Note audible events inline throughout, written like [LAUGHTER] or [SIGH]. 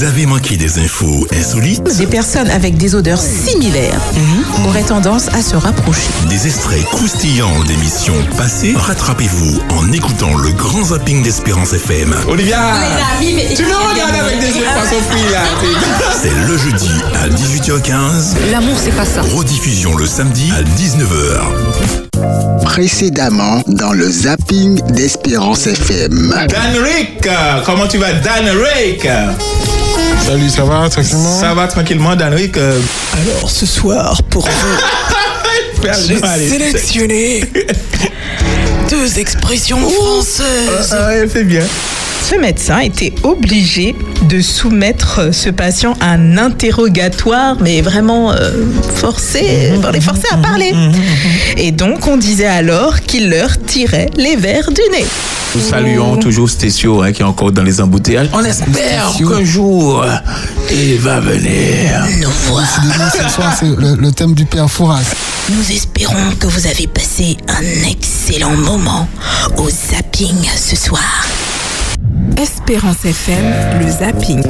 Vous avez manqué des infos insolites Des personnes avec des odeurs similaires auraient tendance à se rapprocher. Des extraits croustillants d'émissions passées Rattrapez-vous en écoutant le grand zapping d'Espérance FM. Olivia Tu me regardes avec des yeux pas surpris là [LAUGHS] C'est le jeudi à 18h15. L'amour, c'est pas ça. Rediffusion le samedi à 19h. Précédemment dans le zapping d'Espérance FM. Dan Rick Comment tu vas Dan Rick? Salut, ça va tranquillement? Ça va tranquillement Dan Rick euh, Alors, ce soir, pour vous, [LAUGHS] j'ai sélectionné deux expressions françaises. Ah ouais, fais bien. Ce médecin était obligé de soumettre ce patient à un interrogatoire, mais vraiment euh, forcé, pour les forcer à parler. Et donc, on disait alors qu'il leur tirait les verres du nez. Nous saluons toujours Stécio hein, qui est encore dans les embouteillages. On espère qu'un jour il va venir. Nous. Désolé, ce soir, c'est le, le thème du père Fouras. Nous espérons que vous avez passé un excellent moment au zapping ce soir. Espérance FM, le zapping.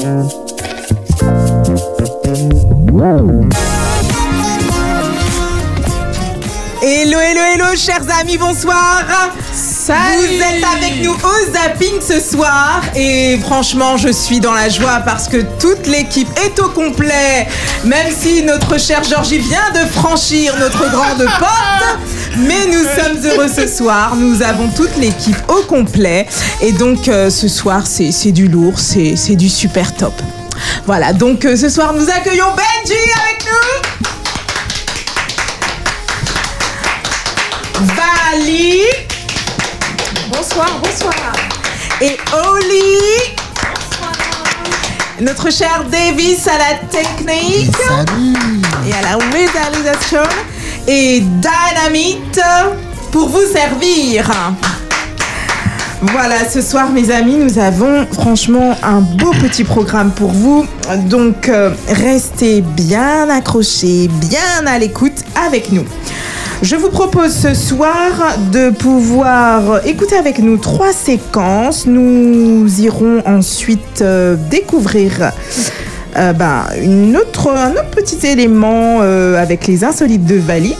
Hello, hello, hello, chers amis, bonsoir. Vous êtes avec nous au zapping ce soir et franchement, je suis dans la joie parce que toute l'équipe est au complet. Même si notre cher Georgie vient de franchir notre grande [LAUGHS] porte, mais nous sommes heureux ce soir. Nous avons toute l'équipe au complet et donc euh, ce soir, c'est du lourd, c'est c'est du super top. Voilà, donc euh, ce soir, nous accueillons Benji avec nous. Vali. Bonsoir, bonsoir. Et Oli. Notre cher Davis à la technique Salut et à la réalisation. Et Dynamite pour vous servir. Voilà, ce soir, mes amis, nous avons franchement un beau petit programme pour vous. Donc, euh, restez bien accrochés, bien à l'écoute avec nous. Je vous propose ce soir de pouvoir écouter avec nous trois séquences. Nous irons ensuite euh, découvrir euh, ben, un autre petit élément euh, avec les insolites de Vali,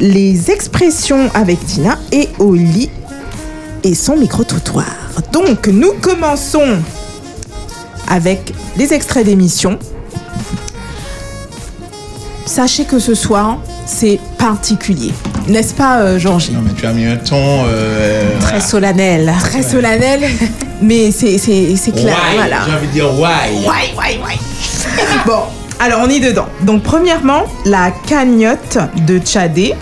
les expressions avec Tina et Oli et son micro-trottoir. Donc, nous commençons avec les extraits d'émission. Sachez que ce soir, c'est particulier. N'est-ce pas, euh, Georgie? Non mais tu as mis un ton... Euh, Très solennel. Très solennel. Mais c'est clair. why? Voilà. J'ai envie de dire why. Ouais, ouais, ouais. bon, alors on est dedans. Donc, premièrement, la cagnotte de Tchadé.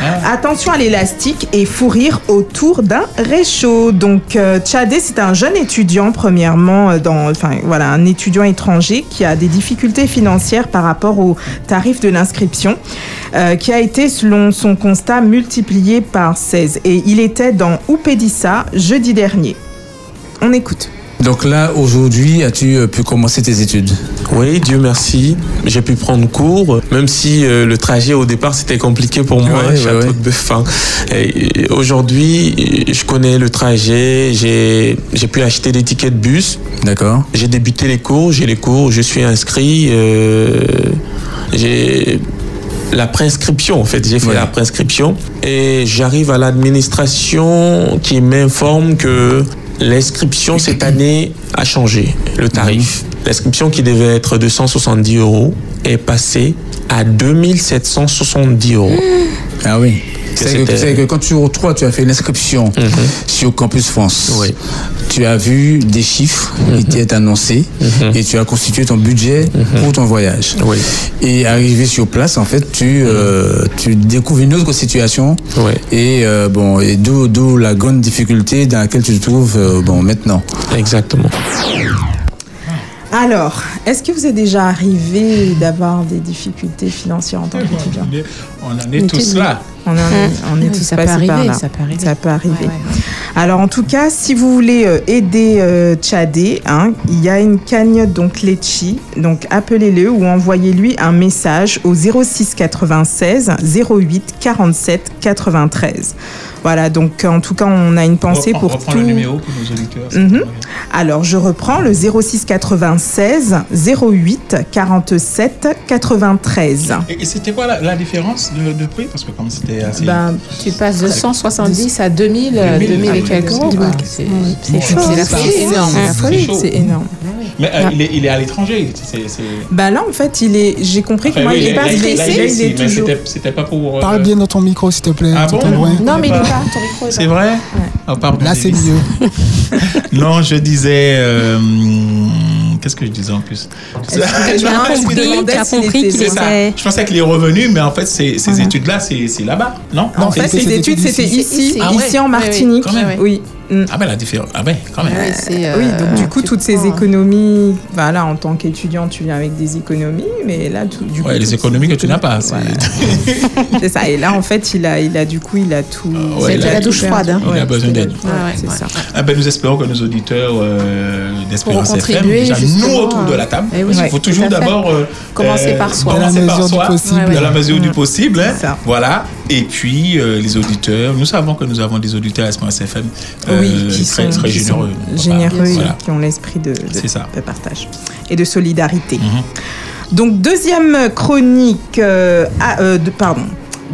Ah. Attention à l'élastique et fourrir autour d'un réchaud. Donc, euh, Tchadé, c'est un jeune étudiant, premièrement, euh, dans, enfin, voilà, un étudiant étranger qui a des difficultés financières par rapport au tarif de l'inscription, euh, qui a été, selon son constat, multiplié par 16. Et il était dans Oupédissa jeudi dernier. On écoute. Donc là, aujourd'hui, as-tu euh, pu commencer tes études? Oui, Dieu merci. J'ai pu prendre cours, même si euh, le trajet au départ c'était compliqué pour moi. Ouais, J'ai ouais, un ouais. peu de Aujourd'hui, je connais le trajet. J'ai j'ai pu acheter des tickets de bus. D'accord. J'ai débuté les cours. J'ai les cours. Je suis inscrit. euh, j'ai la prescription en fait. J'ai fait Ouais. la prescription et j'arrive à l'administration qui m'informe que l'inscription cette année a changé le tarif. L'inscription qui devait être de 170 euros est passée à 2770 euros. Ah oui. C'est que, que quand tu toi, tu as fait l'inscription Mhm. sur Campus France. Oui. Tu as vu des chiffres qui étaient annoncés Mhm. et tu as constitué ton budget pour ton voyage. Oui. Et arrivé sur place, en fait, tu, euh, tu découvres une autre situation. Oui. Et euh, bon, et d'où d'où la grande difficulté dans laquelle tu te trouves euh, bon maintenant. Exactement. Alors, est-ce que vous êtes déjà arrivé d'avoir des difficultés financières en tant qu'étudiant On en est tous là. On, en est, on est tous ça peut passés par arriver, là. ça peut arriver. Ça peut arriver. Ouais, ouais, ouais. Alors, en tout cas, si vous voulez euh, aider euh, Tchadé, hein, il y a une cagnotte, donc Letchi. Donc, appelez-le ou envoyez-lui un message au 06 96 08 47 93. Voilà, donc en tout cas, on a une pensée Reprends- pour reprends tout. le numéro pour nos auditeurs. va bien. Alors, je reprends le 06 96 08 47 93. Et, et c'était quoi la, la différence de, de prix? Parce que comme c'était assez. Ben, Tu passes de 170 à 2000, euh, 2000, 2000 et ah, quelques euros. pas- C'est énorme. C'est énorme. Mais euh, il, est, il est à l'étranger. Bah là, en fait, il est. J'ai compris que Enfin, moi, oui, il est là, pas stressé, il est toujours. c'était- pas pour. euh, Parle bien dans ton micro, s'il te plaît. Ah bon? loin. Non, mais il est pas. Ton micro est C'est vrai Ah, pardon, Là, c'est mieux. [LAUGHS] Non, je disais. euh, Qu'est-ce que je disais en plus? Tu m'as Tu as compris, qu'il C'est ça. était. Je pensais qu'il est revenu, mais en fait, ces, ces études-là, c'est c'est là-bas, non? En c'est- fait, ces des études, c'était ici. ici, Ah ouais. ici en Oui, oui. Martinique. Oui. Mm. Ah ben la différence. Ah ben, quand même. Ouais, euh, Oui, donc du coup, toutes ces prends, euh, économies, voilà, en tant qu'étudiant, tu viens avec des économies, mais là, tout, du coup. Ouais, les toutes économies que tu n'as pas. c'est- Voilà. [LAUGHS] Ça. Et là, en fait, il a, il a du coup, il a tout. Ah ouais, de là, la douche froide. hein. Il a besoin d'aide. la- Ouais, ouais, c'est ouais. ça. Ah ben, nous espérons que nos auditeurs euh, d'Espérance FM, contribuer, déjà nous autour de euh, la table, eh oui, il faut toujours d'abord euh, Commencer par soi. Dans la commencer par mesure du soi, possible. Ouais, ouais. dans la mesure du possible. hein. Voilà. Et puis euh, les auditeurs, nous savons que nous avons des auditeurs à Espérance FM euh, oui, qui très, sont, très qui généreux. sont généreux et Voilà. qui ont l'esprit de, de- C'est ça. de partage et de solidarité. Mhm. Donc deuxième chronique, euh, ah, euh, de- pardon.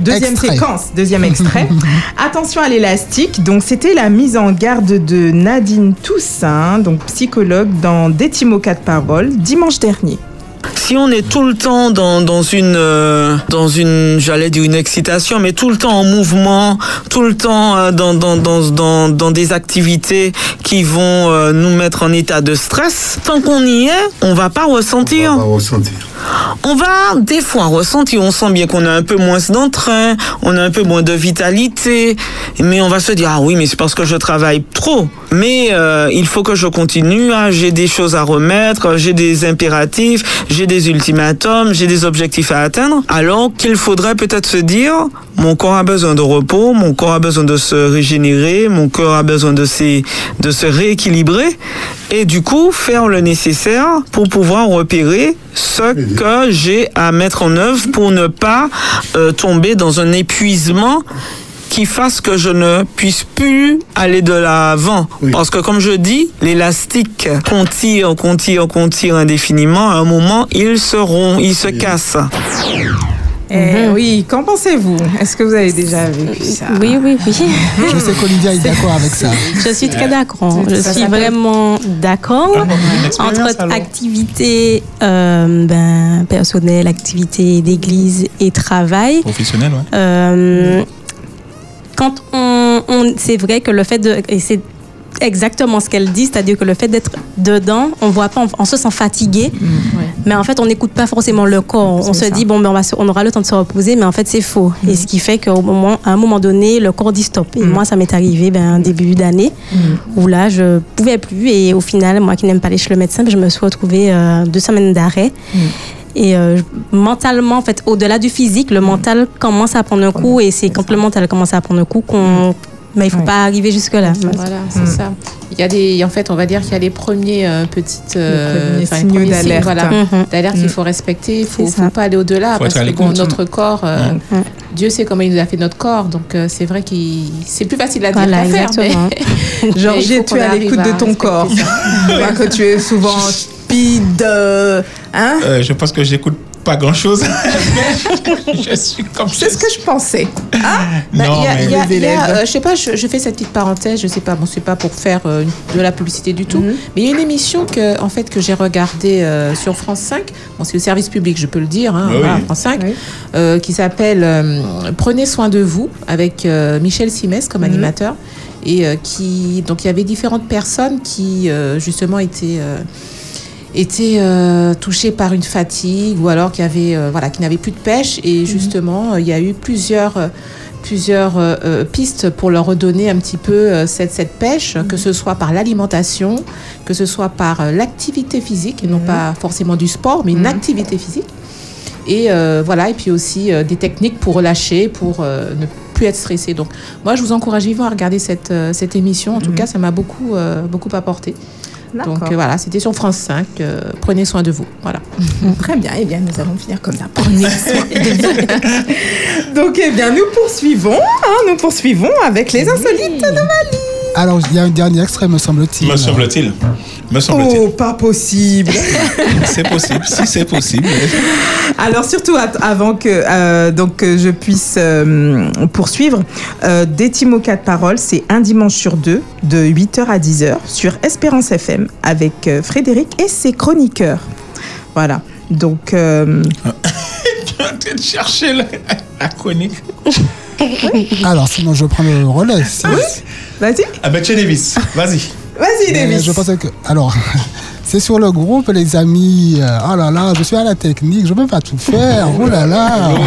Deuxième Extrait. séquence, deuxième extrait. [LAUGHS] Attention à l'élastique. Donc, c'était la mise en garde de Nadine Toussaint, donc psychologue, dans Détimo 4 paroles, dimanche dernier. Si on est tout le temps dans, dans une, euh, dans une, j'allais dire une excitation, mais tout le temps en mouvement, tout le temps euh, dans, dans, dans, dans, dans des activités qui vont euh, nous mettre en état de stress, tant qu'on y est, on va pas ressentir. On va des fois ressentir, on sent bien qu'on a un peu moins d'entrain, on a un peu moins de vitalité, mais on va se dire ah oui mais c'est parce que je travaille trop. Mais euh, il faut que je continue, ah, j'ai des choses à remettre, j'ai des impératifs, j'ai des ultimatums, j'ai des objectifs à atteindre. Alors qu'il faudrait peut-être se dire mon corps a besoin de repos, mon corps a besoin de se régénérer, mon corps a besoin de se, de se rééquilibrer et du coup faire le nécessaire pour pouvoir repérer ce que j'ai à mettre en œuvre pour ne pas euh, tomber dans un épuisement qui fasse que je ne puisse plus aller de l'avant. Parce que comme je dis, l'élastique qu'on tire, qu'on tire, qu'on tire indéfiniment, à un moment, il se rompt, il se casse. Eh Oui, qu'en pensez-vous? Est-ce que vous avez déjà vécu ça? Oui, oui, oui. [LAUGHS] Je sais qu'Olivia est d'accord avec ça. Je suis très d'accord. Je suis vraiment d'accord. Entre activité euh, ben, personnelle, activité d'église et travail. Professionnel, ouais. Euh, quand on, on- c'est vrai que le fait de et c'est exactement ce qu'elle dit, c'est-à-dire que le fait d'être dedans, on voit pas, on, on se sent fatigué, mais en fait on n'écoute pas forcément le corps. On se ça. dit bon ben on, va se- on aura le temps de se reposer, mais en fait c'est faux. Et ce qui fait qu'à moment, à un moment donné, le corps dit stop. Et moi ça m'est arrivé ben début d'année où là je pouvais plus et au final moi qui n'aime pas aller chez le médecin, ben, je me suis retrouvée euh, deux semaines d'arrêt. Et euh, mentalement, en fait, au-delà du physique, le mental commence à prendre un coup et c'est quand le mental commence à prendre un coup qu'on. Mais il faut Ouais. pas arriver jusque-là. Voilà, c'est ça. Il y a des, en fait, on va dire qu'il y a les premiers euh, petites, euh, premiers signaux signes, d'alerte. voilà, Mhm. d'alerte qu'il Mm. faut respecter. Il faut, faut pas aller au-delà Faut parce que notre corps, euh. Dieu sait comment il nous a fait notre corps, donc euh, c'est vrai qu'il, c'est plus facile à dire Voilà, qu'à faire. mais- [LAUGHS] Georgie, faut tu es à l'écoute de ton corps? ça. [LAUGHS] Je vois que tu es souvent speed. Hein? Euh, je pense que j'écoute pas grand chose. [LAUGHS] je suis comme C'est ce que je pensais. Bah, Non, il y a- mais- il y a- Les il y a, euh, je sais pas, je, je fais cette petite parenthèse, je sais pas, bon, c'est pas pour faire euh, de la publicité du tout, Mhm. mais il y a une émission que, en fait, que j'ai regardée euh, sur France 5, bon, c'est le service public, je peux le dire, hein, Oui, voilà, oui. France 5, Oui. euh, qui s'appelle euh, Prenez soin de vous, avec euh, Michel Simès comme Mhm. animateur, et euh, qui, donc il y avait différentes personnes qui, euh, justement, étaient... étaient euh, touchées par une fatigue ou alors qui avaient euh, voilà qui n'avaient plus de pêche et justement euh, il y a eu plusieurs euh, plusieurs euh, pistes pour leur redonner un petit peu euh, cette, cette pêche, que ce soit par l'alimentation, que ce soit par euh, l'activité physique, et non pas forcément du sport, mais une activité physique. Et voilà, et puis aussi des techniques pour relâcher, pour ne plus être stressé. Donc moi, je vous encourage vivement à regarder cette, cette émission. En tout cas, ça m'a beaucoup, beaucoup apporté. Donc euh, voilà, c'était sur France 5. euh, prenez soin de vous. Voilà. [LAUGHS] Très bien, eh bien, nous allons finir comme ça. Prenez soin de vous. [LAUGHS] Donc, eh bien, nous poursuivons, hein, nous poursuivons avec les insolites de Mali. Alors, il y a un dernier extrait, me semble-t-il. Me semble-t-il. Me semble-t-il. Oh, pas possible. [LAUGHS] C'est possible, si c'est possible. Alors surtout avant que euh, donc je puisse euh, poursuivre, euh, des Timo 4 paroles, c'est un dimanche sur deux de 8h à 10h sur Espérance FM avec euh, Frédéric et ses chroniqueurs. Voilà. Donc euh, Tu es en train de chercher la, la chronique. Alors, sinon, je prends le relais. Si- vas-y, Ah ben, Davis, vas-y. vas-y Mais Davis. Je pensais que. Alors, c'est sur le groupe, les amis. Euh, Oh là là, je suis à la technique, je peux pas tout faire. Oh là là. [LAUGHS]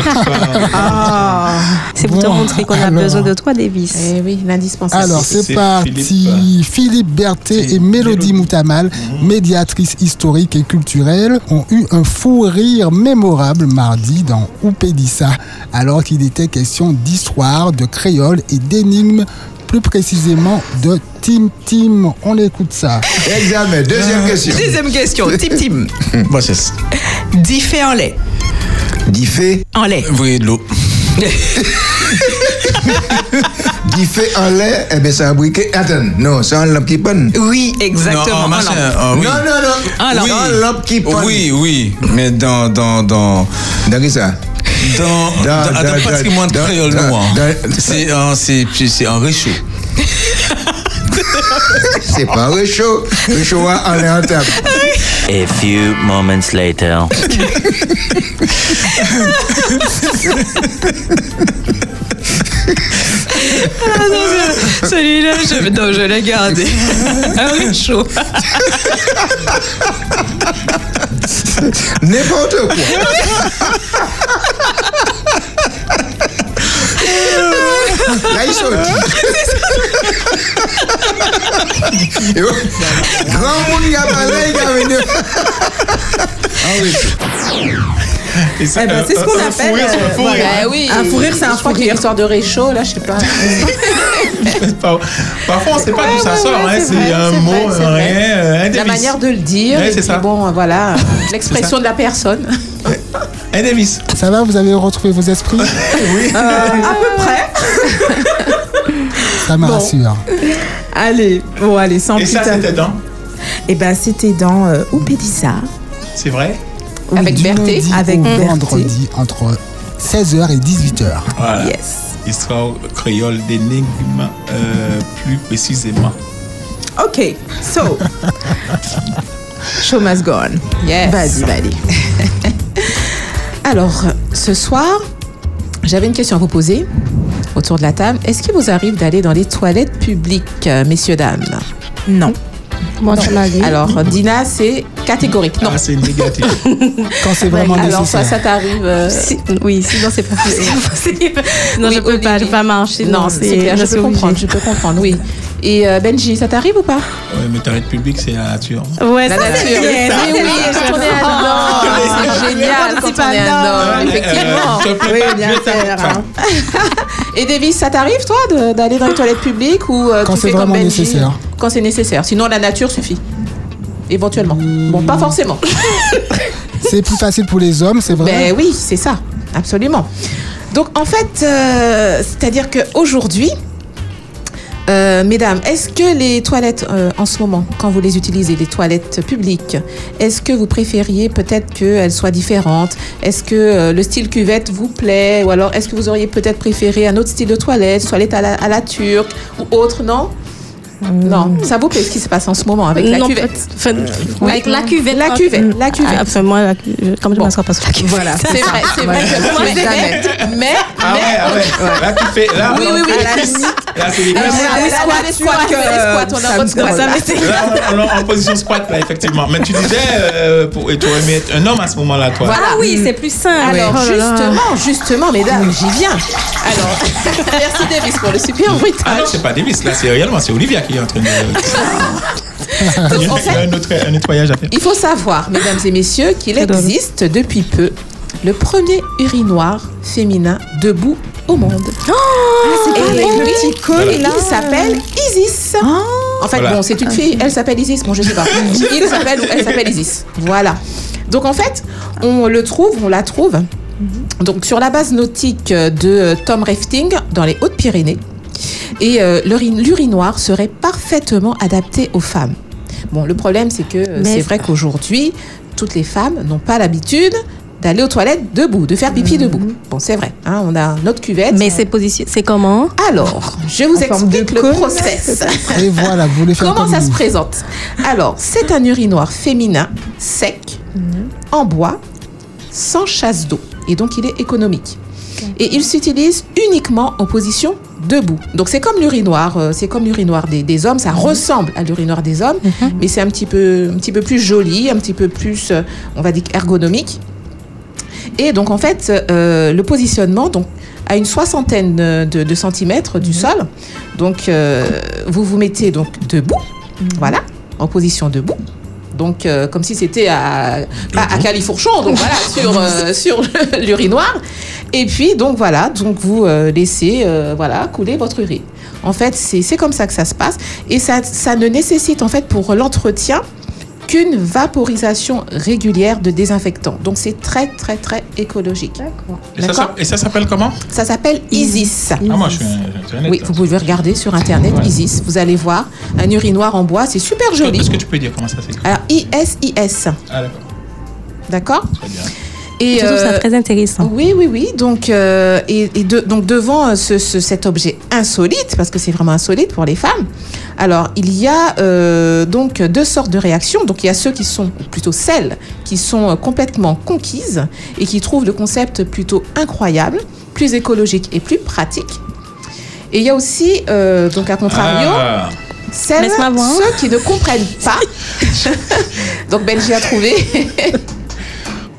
Ah, [LAUGHS] C'est pour te montrer qu'on a alors. besoin de toi, Davis. Eh oui, l'indispensable. Alors, C'est c'est parti. Philippe. Philippe, Berthet et Mélodie Moutamal, médiatrices historiques et culturelles, ont eu un fou rire mémorable mardi dans Oupédissa, alors qu'il était question d'histoire, de créole et d'énigmes, plus précisément de Tim Tim. On écoute ça. Examen. Deuxième question. Deuxième question, Tim Tim. [LAUGHS] Bon, c'est ça. Diffé en lait. Diffé, En lait. Vous voyez de l'eau. [LAUGHS] diffé en lait, eh bien, c'est un briquet. Attends, non, c'est un lampe qui panne. Oui, exactement. Non, en machin, lampe. ah, oui. Non, non, non. Un lampe. Oui. Un lampe qui panne. Oui, oui, mais dans, dans, dans, Dans qui ça? Dans, Dans- dans, dans- dans le patrimoine dans- créole dans- noir. dans- C'est un, un réchaud. [LAUGHS] C'est pas un réchaud. Réchaud en table. A few moments later. Ah non, celui-là, je, non, je l'ai gardé. Ah oui, chaud. N'importe quoi. Là, il saute. Et ouais, Grand monde, il y a parlé, il y a venu. Et ça, Eh ben, euh, c'est ce qu'on un appelle, fou rire, c'est un fou euh, rire. Bah oui. Un fou rire, c'est un a rire. une histoire de réchaud, là, je sais pas. [LAUGHS] Par- Parfois, on ne sait pas Ouais, d'où ça ouais, sort. ouais, c'est C'est vrai, un c'est mot, vrai, un rien, euh, un La manière de le dire. [LAUGHS] C'est ça. bon, voilà, l'expression de la personne. Un Davis. Ça va, vous avez retrouvé vos esprits [LAUGHS] Oui. Euh, à peu [LAUGHS] près. Ça me Bon. rassure. Allez, bon allez, sans Et plus ça, tarder. c'était dans Eh ben c'était dans euh, Oupédissa. C'est vrai Avec lundi Avec au Berthet. vendredi entre 16h et 18h. Voilà. Yes. Histoire créole d'énigmes, euh, plus précisément. Ok, so. [LAUGHS] Show must go on. Yes. Vas-y, vas-y. Alors, ce soir, j'avais une question à vous poser autour de la table. Est-ce qu'il vous arrive d'aller dans les toilettes publiques, euh, messieurs, dames? Non. Moi, ça m'arrive. Alors, Dina, c'est catégorique. Non. Ah, c'est négatif. [LAUGHS] Quand c'est vraiment Alors, nécessaire. ça, ça t'arrive euh, Si- oui, sinon c'est pas possible. [LAUGHS] Sinon Oui, je peux pas, je peux pas marcher. Non, c'est clair, je peux comprendre, je peux comprendre, oui. [LAUGHS] Et euh, Benji, ça t'arrive ou pas? Ouais, mais toilette publique, c'est la nature. Ouais, La ça, nature. c'est bien, ça, Oui, oui, quand on est un homme, c'est génial quand on est un homme, effectivement. Euh, Oui, bien faire. hein. [LAUGHS] Et Davis, ça t'arrive toi d'aller dans les toilettes publiques ou euh, Quand tu c'est fais comme vraiment Benji? nécessaire. Quand c'est nécessaire. Sinon, la nature suffit. Éventuellement. Bon, pas forcément. [LAUGHS] C'est plus facile pour les hommes, c'est vrai Ben oui, c'est ça, absolument. Donc en fait, euh, c'est-à-dire qu'aujourd'hui, euh, mesdames, est-ce que les toilettes euh, en ce moment, quand vous les utilisez, les toilettes publiques, est-ce que vous préfériez peut-être qu'elles soient différentes? Est-ce que euh, le style cuvette vous plaît? Ou alors est-ce que vous auriez peut-être préféré un autre style de toilette, toilette à la, à la turque ou autre Non? Non, ça vous plaît ce qui se passe en ce moment avec la Non, cuvette? enfin, avec la cuvette. La cuvette, la cuvette. Ah, enfin, moi, la cu- comme je ne m'assois pas sur la cuvette. Voilà, C'est vrai, c'est vrai que Moi, jamais. mais, mais, Ah ouais, ah. Là, tu fais. Là, Oui, oui, oui. Là, c'est les squats, votre squat. Ça m'était- Là, on est en position squat, là, effectivement. Mais tu disais, euh, pour, tu aurais aimé être un homme à ce moment-là, toi. Voilà. Ah oui, c'est plus simple. Alors, Oh justement, justement, mesdames, j'y viens. Alors, [LAUGHS] merci Davis pour le super Ah non, bruitage. c'est pas Davis, là, c'est réellement, c'est Olivia qui est en train de. Il y a en fait- un, autre, un nettoyage à faire. Il faut savoir, mesdames et messieurs, qu'il existe depuis peu le premier urinoir féminin debout au monde. c'est Et avec le petit col, il s'appelle Isis. En fait, Voilà. bon, c'est une fille, elle s'appelle Isis, bon, je sais pas. [LAUGHS] Il s'appelle ou elle s'appelle Isis. Voilà. Donc en fait, on le trouve, on la trouve. Donc sur la base nautique de Tom Rafting dans les Hautes-Pyrénées. Et euh, l'uri- l'urinoir serait parfaitement adapté aux femmes. Bon, le problème, c'est que euh, c'est vrai qu'aujourd'hui, toutes les femmes n'ont pas l'habitude d'aller aux toilettes debout, de faire pipi debout. Bon, c'est vrai, hein, on a notre cuvette. Mais c'est position, c'est comment? Alors, je vous explique le process. [LAUGHS] Et [LAUGHS] voilà, vous voulez faire Comment comme ça se présente? Alors, c'est un urinoir féminin, sec, en bois, sans chasse d'eau. Et donc, il est économique. Et il s'utilise uniquement en position debout. Donc, c'est comme l'urinoir, euh, c'est comme l'urinoir des, des hommes. Ça ressemble à l'urinoir des hommes, mais c'est un petit peu, un petit peu plus joli, un petit peu plus, euh, on va dire, ergonomique. Et donc, en fait, euh, le positionnement, donc, à une soixantaine de, de centimètres du sol. Donc, euh, vous vous mettez donc debout, voilà, en position debout. Donc, euh, comme si c'était à, à Califourchon, donc voilà, [LAUGHS] sur, euh, sur [LAUGHS] l'urinoir. Et puis, donc voilà, donc vous euh, laissez voilà, couler votre urine. En fait, c'est c'est comme ça que ça se passe. Et ça, ça ne nécessite, en fait, pour l'entretien, qu'une vaporisation régulière de désinfectant. Donc, c'est très, très, très écologique. Et ça, D'accord s'appelle- et ça s'appelle comment? Ça s'appelle Isis. Ah, moi, je suis un- Internet. Oui, vous pouvez regarder sur Internet Isis. Vous allez voir un urinoir en bois, c'est super joli. Est-ce que tu peux dire comment ça s'écrit? Alors, I-S-I-S. Ah, d'accord. D'accord? Très bien. Et, Je trouve ça euh, très intéressant. Oui, oui, oui. Donc, euh, et, et de- donc devant euh, ce, ce- cet objet insolite, parce que c'est vraiment insolite pour les femmes, alors il y a euh, donc deux sortes de réactions. Donc il y a ceux qui sont, ou plutôt celles, qui sont complètement conquises et qui trouvent le concept plutôt incroyable, plus écologique et plus pratique. Et il y a aussi, euh, donc à contrario, Ah. celles, ceux qui ne comprennent pas. [LAUGHS] [LAUGHS] donc Belgique a trouvé. [LAUGHS]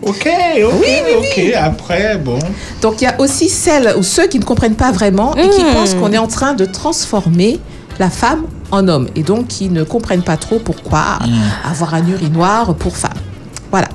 Ok, ok, ok. Après, bon. Donc il y a aussi celles ou ceux qui ne comprennent pas vraiment et qui Mmh. pensent qu'on est en train de transformer la femme en homme et donc qui ne comprennent pas trop pourquoi avoir un urinoir pour femme. Voilà.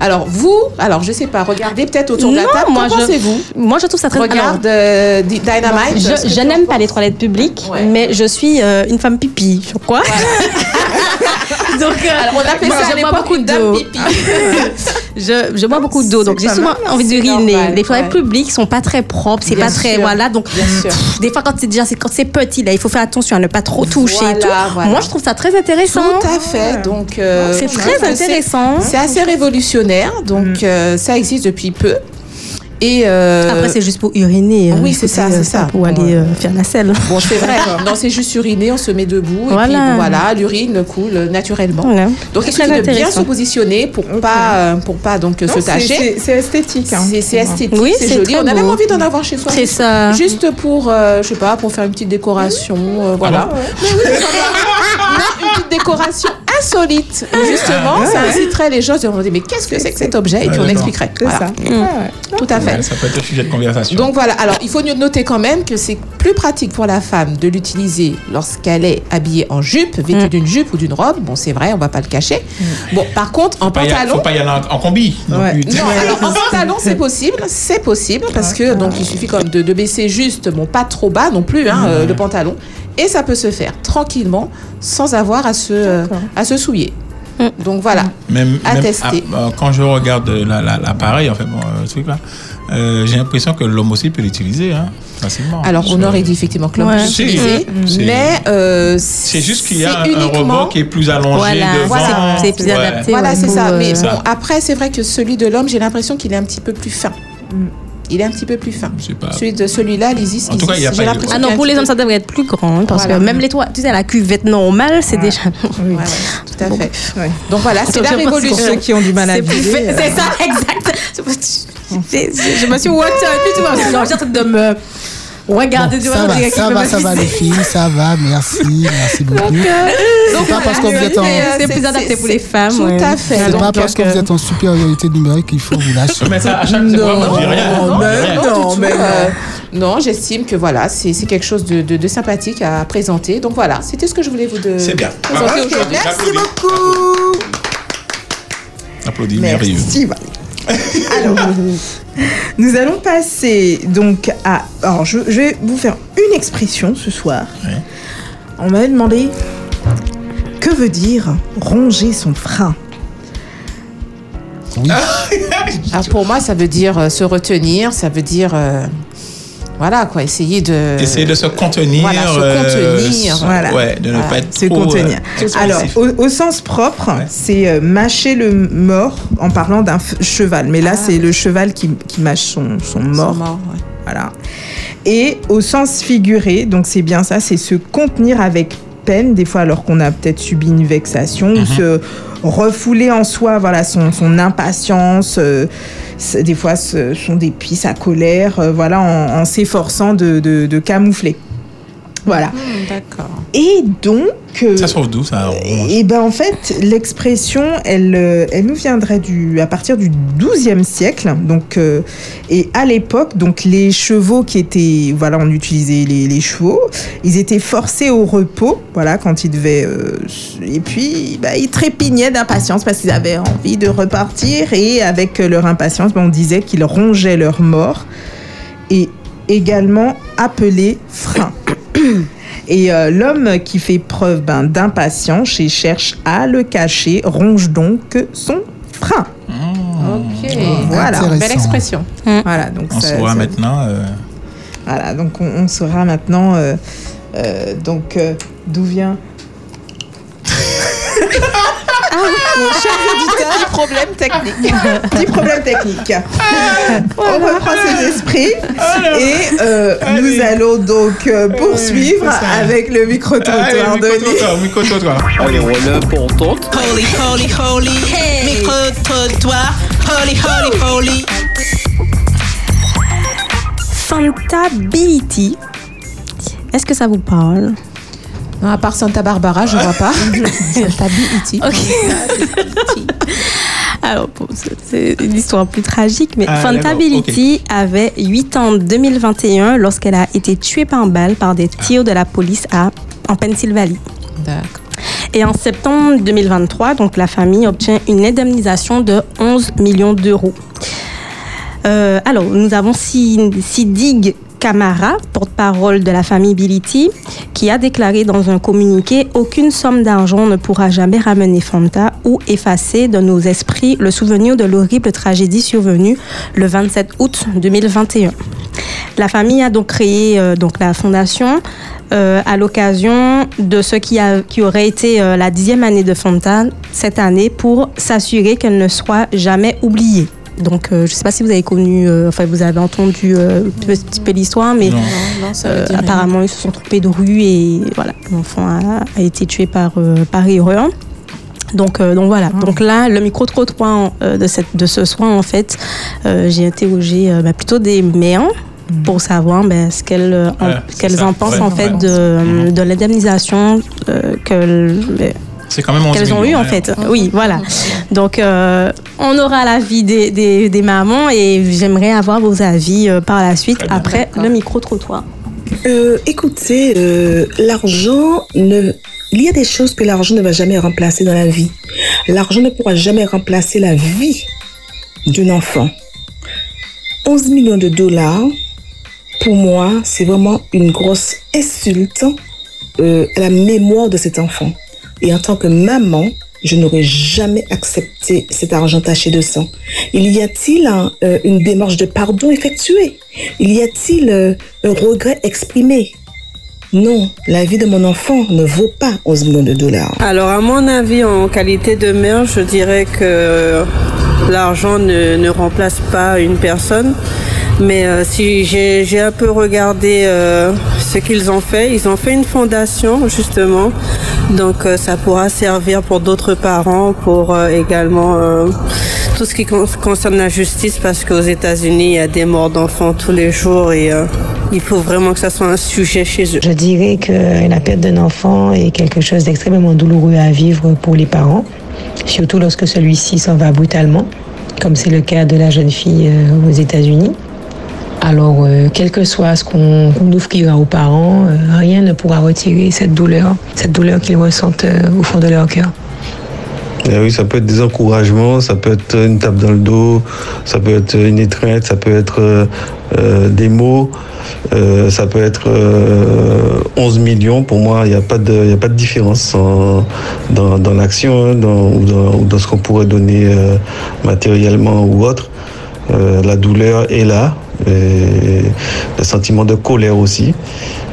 Alors vous, alors je sais pas, regardez peut-être autour de la Non, table. moi, Qu'en je- pensez-vous? Moi, je trouve ça très Regarde euh, Dynamite. Je, je n'aime pas les toilettes publiques, mais je suis euh, une femme pipi. Sur quoi? [LAUGHS] [LAUGHS] Donc, euh, Alors, on moi, ça je bois beaucoup d'eau. [LAUGHS] je, je bois beaucoup d'eau, donc j'ai souvent envie d'uriner. Les toilettes publiques sont pas très propres, c'est pas très voilà. Donc pff, des fois quand c'est déjà quand c'est petit là, il faut faire attention à ne pas trop toucher et tout. Voilà. Moi, je trouve ça très intéressant. Tout à fait. Donc, euh, C'est très intéressant. C'est assez révolutionnaire. Donc, euh, ça existe depuis peu. Et euh, Après, c'est juste pour uriner. hein. Oui, c'est ça, c'est ça. Pour aller euh, faire la selle. Bon, c'est vrai. [LAUGHS] non, c'est juste uriner, on se met debout et puis Voilà. bon, voilà, l'urine coule naturellement. Voilà. Donc il suffit de bien se positionner pour pas euh, pour pas donc Non, se tâcher. c'est- esthétique. hein. C'est esthétique, Oui, c'est joli. très On a même beau. envie d'en avoir chez soi. C'est ça. Juste pour, euh, je sais pas, pour faire une petite décoration, euh, voilà. Mais oui. Non, une petite décoration insolite. Et justement, Ah, ça inciterait les gens à se demander mais qu'est-ce que c'est que cet objet? Et puis on expliquerait. C'est Voilà. ça. Mm. Tout à fait. Ça peut être un sujet de conversation. Donc voilà, alors il faut noter quand même que c'est plus pratique pour la femme de l'utiliser lorsqu'elle est habillée en jupe, vêtue Mm. d'une jupe ou d'une robe. Bon, c'est vrai, on va pas le cacher. Bon, par contre, en Pas y a- pantalon. faut pas y aller en, en combi. non Ouais. plus. Non, alors en [LAUGHS] pantalon, c'est possible, c'est possible parce que donc il suffit comme de, de baisser juste, bon pas trop bas non plus, hein, euh, le pantalon, et ça peut se faire tranquillement sans avoir à se euh, à se souiller. Donc voilà. Même, À même tester. ah, euh, quand je regarde la- la- l'appareil, en fait, bon, euh, euh, j'ai l'impression que l'homme aussi peut l'utiliser hein, facilement. Alors on aurait dit effectivement que l'homme Ouais. peut l'utiliser, mais euh, C'est juste qu'il y a un, robot qui est plus allongé Voilà, devant. voilà, c'est plus Ouais. adapté. Voilà, ouais, c'est ça. euh, Mais bon, après, c'est vrai que celui de l'homme, j'ai l'impression qu'il est un petit peu plus fin. Il est un petit peu plus fin. Je sais pas. Celui de celui-là, l'Isis, En tout cas, il y a pas- l'impression Ah non, pour les hommes, ça devrait être plus grand. hein, parce Voilà. que même les toilettes, tu sais, la cuvette normale, c'est déjà. Oui. Tout à Bon. fait. Ouais. Donc voilà, c'est la Pour révolution. ceux qui ont du mal à C'est euh, C'est ça, exact. [LAUGHS] Je me suis watché un peu, tu vois. J'ai en train de me regarder. tu vois, ça va, ça va, ça va les filles, ça va, merci, merci beaucoup. Donc, C'est pas parce que vous êtes en, Mais, euh, C'est plus adapté pour les femmes. Tout ouais. à fait. c'est Donc, pas parce que euh, vous êtes en supériorité numérique qu'il faut vous lâcher. Mais ça, à chaque fois, on dit rien. Non, mais non, Non, du tout, mais euh, non, j'estime que voilà, c'est c'est quelque chose de, de- de sympathique à présenter. Donc voilà, c'était ce que je voulais vous de C'est bien. présenter Voilà. aujourd'hui. Merci beaucoup. Applaudis, merveilleux. Merci. Valérie. Alors, nous allons passer donc à. Alors, je, je vais vous faire une expression ce soir. Ouais. On m'avait demandé veut dire ronger son frein? Alors pour moi, ça veut dire euh, se retenir, ça veut dire. euh, voilà quoi, essayer de. Essayer de se contenir. Voilà, se euh, contenir. Voilà. Ouais, de ne Voilà, pas être se trop, contenir. euh, trop Alors, au, au sens propre, c'est euh, mâcher le mort en parlant d'un cheval. Mais là, c'est le cheval qui, qui mâche son, son mort. mort, ouais. Voilà. Et au sens figuré, donc c'est bien ça, c'est se contenir avec peine, des fois alors qu'on a peut-être subi une vexation, ou se refouler en soi voilà, son, impatience, euh, des fois son dépit, sa colère, euh, voilà, en, s'efforçant de- de camoufler. Voilà. Hmm, D'accord. Et donc. euh, Ça sort d'où ça et ben en fait, l'expression, elle, euh, elle nous viendrait du, à partir du XIIe siècle. Donc, euh, et à l'époque, donc les chevaux qui étaient, voilà, on utilisait les, les chevaux, ils étaient forcés au repos, voilà, quand ils devaient, euh, et puis bah, ils trépignaient d'impatience parce qu'ils avaient envie de repartir et avec leur impatience, ben, on disait qu'ils rongeaient leur mort et également appelé frein. Et euh, l'homme qui fait preuve ben, d'impatience et cherche à le cacher ronge donc son frein. Ok. Voilà. Belle expression. Voilà, donc On ça- saura ça- maintenant. euh, Voilà, donc on, on saura maintenant euh, euh, donc euh, d'où vient. [LAUGHS] Mon cher auditeur, petit problème technique. Petit problème technique. On reprend ses esprits et euh, nous allons donc euh, poursuivre avec le micro-trottoir de Lee. Micro-trottoir. Allez, on est importante. Holy, holy, holy, micro-trottoir, holy, holy, holy. Fantability. Est-ce que ça vous parle? Non, à part Santa Barbara, je vois pas. [LAUGHS] Fantability. Alors, bon, c'est- une histoire plus tragique, mais Ah, Fantability avait 8 ans en 2021 lorsqu'elle a été tuée par balle par des tirs de la police à, en Pennsylvanie. D'accord. Et en septembre 2023, donc la famille obtient une indemnisation de 11 millions d'euros. Euh, alors, nous avons Si- Sidig Camara, porte-parole de la famille Bility, qui a déclaré dans un communiqué Aucune somme d'argent ne pourra jamais ramener Fanta ou effacer de nos esprits le souvenir de l'horrible tragédie survenue le 27 août 2021. La famille a donc créé euh, donc la fondation euh, à l'occasion de ce qui, a, qui aurait été euh, la dixième année de Fanta cette année pour s'assurer qu'elle ne soit jamais oubliée. Donc, euh, je ne sais pas si vous avez connu, euh, enfin, vous avez entendu euh, un petit peu l'histoire, mais Non. Non, non, euh, apparemment, ils se sont trompés de rue et voilà, l'enfant a, a été tué par, euh, par erreur. Donc, euh, donc voilà. Donc là, le micro-trottoir euh, de, cette, de ce soir, en fait, euh, j'ai interrogé euh, bah, plutôt des mères pour savoir ben, ce qu'elles euh, en, Ouais, en pensent Ouais, en fait ouais. de, de l'indemnisation euh, que C'est quand même 11 qu'elles ont eu en hein. fait. Oui, voilà. Donc, euh, on aura l'avis des, des, des mamans et j'aimerais avoir vos avis euh, par la suite après le micro-trottoir. Euh, écoutez, euh, l'argent ne. Il y a des choses que l'argent ne va jamais remplacer dans la vie. L'argent ne pourra jamais remplacer la vie d'un enfant. 11 millions de dollars, pour moi, c'est vraiment une grosse insulte euh, à la mémoire de cet enfant. Et en tant que maman, je n'aurais jamais accepté cet argent taché de sang. Il y a-t-il euh, une démarche de pardon effectuée? Il y a-t-il euh, un regret exprimé? Non, la vie de mon enfant ne vaut pas 11 millions de dollars. Alors, à mon avis, en qualité de mère, je dirais que l'argent ne remplace pas une personne. Mais euh, si j'ai un peu regardé euh, ce qu'ils ont fait, ils ont fait une fondation justement. Donc euh, ça pourra servir pour d'autres parents, pour également tout ce qui con- concerne la justice, parce qu'aux États-Unis, il y a des morts d'enfants tous les jours et il faut vraiment que ça soit un sujet chez eux. Je dirais que la perte d'un enfant est quelque chose d'extrêmement douloureux à vivre pour les parents, surtout lorsque celui-ci s'en va brutalement, comme c'est le cas de la jeune fille aux États-Unis. Alors, euh, quel que soit ce qu'on qu'on offrira aux parents, euh, rien ne pourra retirer cette douleur, cette douleur qu'ils ressentent euh, au fond de leur cœur. Eh oui, ça peut être des encouragements, ça peut être une tape dans le dos, ça peut être une étreinte, ça peut être des mots, ça peut être euh, 11 millions. Pour moi, il n'y a, pas de- différence en- dans, l'action hein, dans, ce qu'on pourrait donner matériellement ou autre. La douleur est là, le sentiment de colère aussi.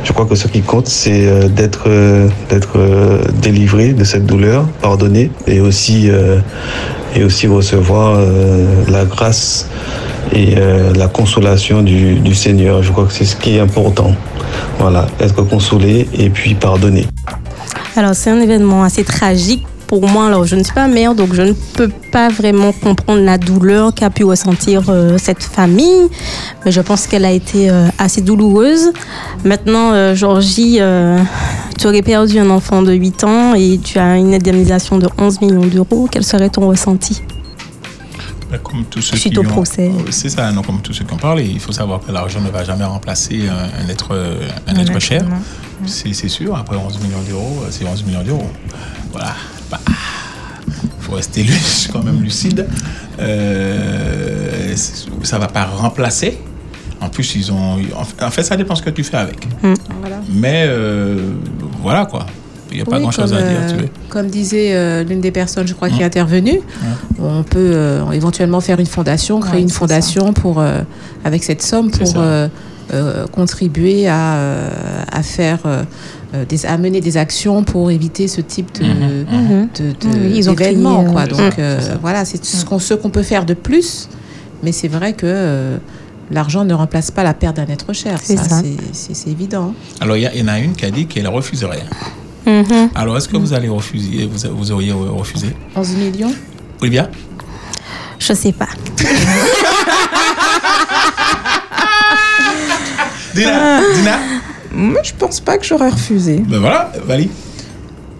Je crois que ce qui compte, c'est euh, d'être euh, d'être euh, délivré de cette douleur, pardonné, et aussi et aussi recevoir la grâce et la consolation du, du Seigneur. Je crois que c'est ce qui est important. Voilà, être consolé et puis pardonner. Alors, c'est un événement assez tragique pour moi. Alors, je ne suis pas mère, donc je ne peux pas vraiment comprendre la douleur qu'a pu ressentir euh, cette famille. Mais je pense qu'elle a été euh, assez douloureuse. Maintenant, euh, Georgie, euh, tu aurais perdu un enfant de 8 ans et tu as une indemnisation de 11 millions d'euros. Quel serait ton ressenti? Ben, Comme tous ceux Suite qui au ont- procès. C'est ça, non, comme tous ceux qui ont parlé. Il faut savoir que l'argent ne va jamais remplacer un, un être, un être Un cher. être c'est sûr. Après 11 millions d'euros, c'est 11 millions d'euros. Voilà. Bah, Il faut rester lu- [LAUGHS] quand même lucide. Euh, ça ne va pas remplacer. En plus, ils ont. en- fait, ça dépend ce que tu fais avec. Mais euh, voilà quoi. Il n'y a pas Oui, grand chose comme, à dire. euh, Tu veux. Comme disait euh, l'une des personnes, je crois, qui est Mm. intervenue, on peut euh, éventuellement faire une fondation, créer Ouais, une fondation pour, euh, avec cette somme C'est pour ça. Contribuer à, euh, à faire. euh, euh, des, à mener des actions pour éviter ce type de, de, de- Oui, ils ont d'événements, créé, euh, quoi. c'est Donc euh, voilà, c'est ce qu'on ce qu'on peut faire de plus, mais c'est vrai que euh, l'argent ne remplace pas la perte d'un être cher. C'est Ça, ça. c'est- c'est c'est évident. Alors, il y, en a une qui a dit qu'elle refuse rien. Mhm. Alors, est-ce que vous allez refuser vous, vous auriez refusé? 11 millions Olivia? Je sais pas. [LAUGHS] Dina, Dina Moi, je pense pas que j'aurais refusé. Ben voilà, Vali.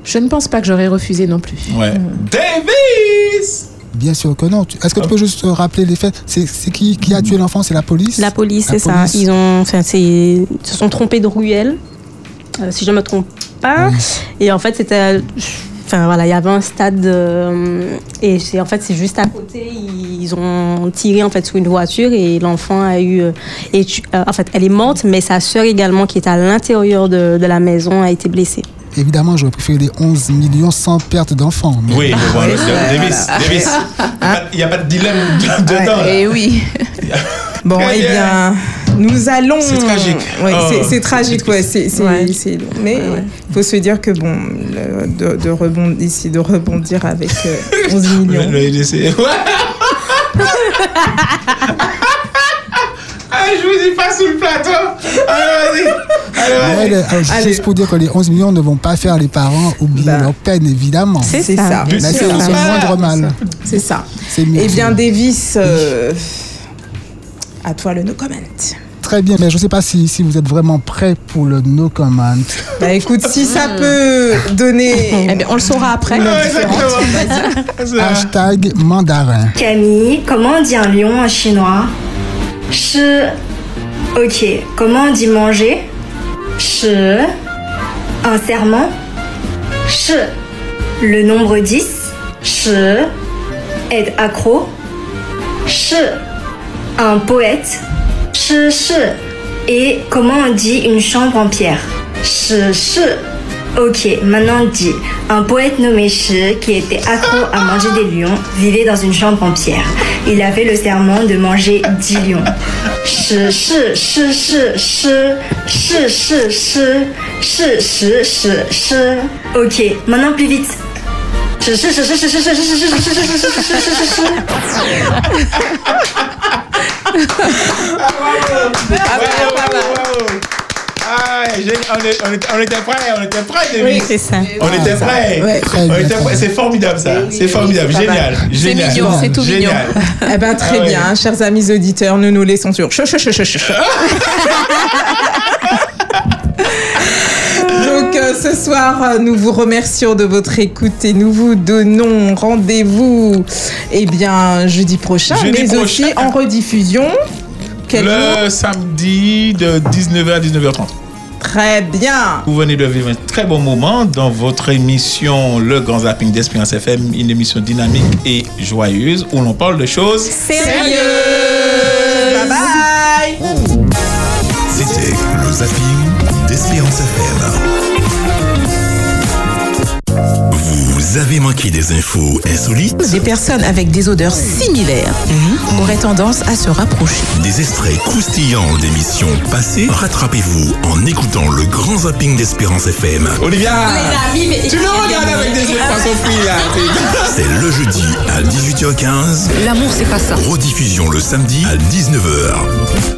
Je ne pense pas que j'aurais refusé non plus. Ouais. Davis Bien sûr que non. Est-ce que tu peux juste euh, rappeler les faits? C'est qui, qui a tué l'enfant? C'est la police? La police, c'est ça. Ils ont, enfin, c'est, ils se sont trompés de ruelle, euh, si je ne me trompe pas. Et en fait, c'était, enfin voilà, il y avait un stade euh, et c'est en fait c'est juste à côté. Ils ont tiré en fait sur une voiture et l'enfant a eu, euh, et tu- euh, en fait, elle est morte, mais sa sœur également qui était à l'intérieur de, de la maison a été blessée. Évidemment, j'aurais préféré les 11 millions sans perte d'enfant. mais- Oui, mais voilà, Davis, Davis. Il n'y a pas de dilemme dedans. Et oui. [LAUGHS] Bon, eh bien. nous allons. C'est tragique. Ouais, Oh. c'est- tragique, ouais. c'est- Mais il faut se dire que, bon, le- de, de rebondir, ici, de rebondir avec euh, [LAUGHS] 11 millions. Le, le LDC. [LAUGHS] Ah, je vous dis pas sous le plateau. Allez. Allez, alors, juste pour dire que les 11 millions ne vont pas faire les parents oublier leur peine, évidemment. C'est ça. C'est ça. le moindre mal. C'est ça. C'est mieux. Eh bien, Davis, euh, à toi le no comment. Très bien, mais je ne sais pas si, si vous êtes vraiment prêts pour le no comment. Bah écoute, si ça peut donner. Eh bien, on le saura après. Différente. [LAUGHS] Hashtag mandarin. Camille, comment on dit un lion en chinois? Shi. Ok, comment on dit manger? Shi. Un serment? Shi. Le nombre 10 Shi. Être accro? Shi. Un poète? Shi shi. Et comment on dit une chambre en pierre? Shi shi. Ok, maintenant dit un poète nommé Shi qui était accro à manger des lions vivait dans une chambre en pierre. Il avait le serment de manger 10 lions. Shi shi shi shi shi shi shi shi shi shi shi shi. Ok, maintenant plus vite. Shi shi shi shi shi shi shi shi shi shi shi shi shi shi shi shi. [LAUGHS] Ah, on, est- on était- on était prêts, on était prêts, Davis. Oui, c'est ça. On était prêts. Ouais. C'est formidable ça. C'est formidable. Génial. Génial. mignon, c'est tout mignon. Génial. Eh ben très Ah ouais. bien, chers amis auditeurs, nous nous laissons sur. [LAUGHS] ce soir, euh, nous vous remercions de votre écoute et nous vous donnons rendez-vous eh bien jeudi prochain, Jeudi mais aussi prochain. en rediffusion. Quel Le samedi de 19h à 19h30. Très bien. Vous venez de vivre un très bon moment dans votre émission Le Grand Zapping d'Espérance FM, une émission dynamique et joyeuse où l'on parle de choses Sérieux. Bye bye. C'était le zapping d'Espérance FM. Vous avez manqué des infos insolites Des personnes avec des odeurs similaires auraient tendance à se rapprocher. Des extraits croustillants d'émissions passées Rattrapez-vous en écoutant le grand zapping d'Espérance FM. Olivia Tu me regardes avec des yeux de poisson frit, là [LAUGHS] C'est le jeudi à 18h15. L'amour, c'est pas ça. Rediffusion le samedi à 19h.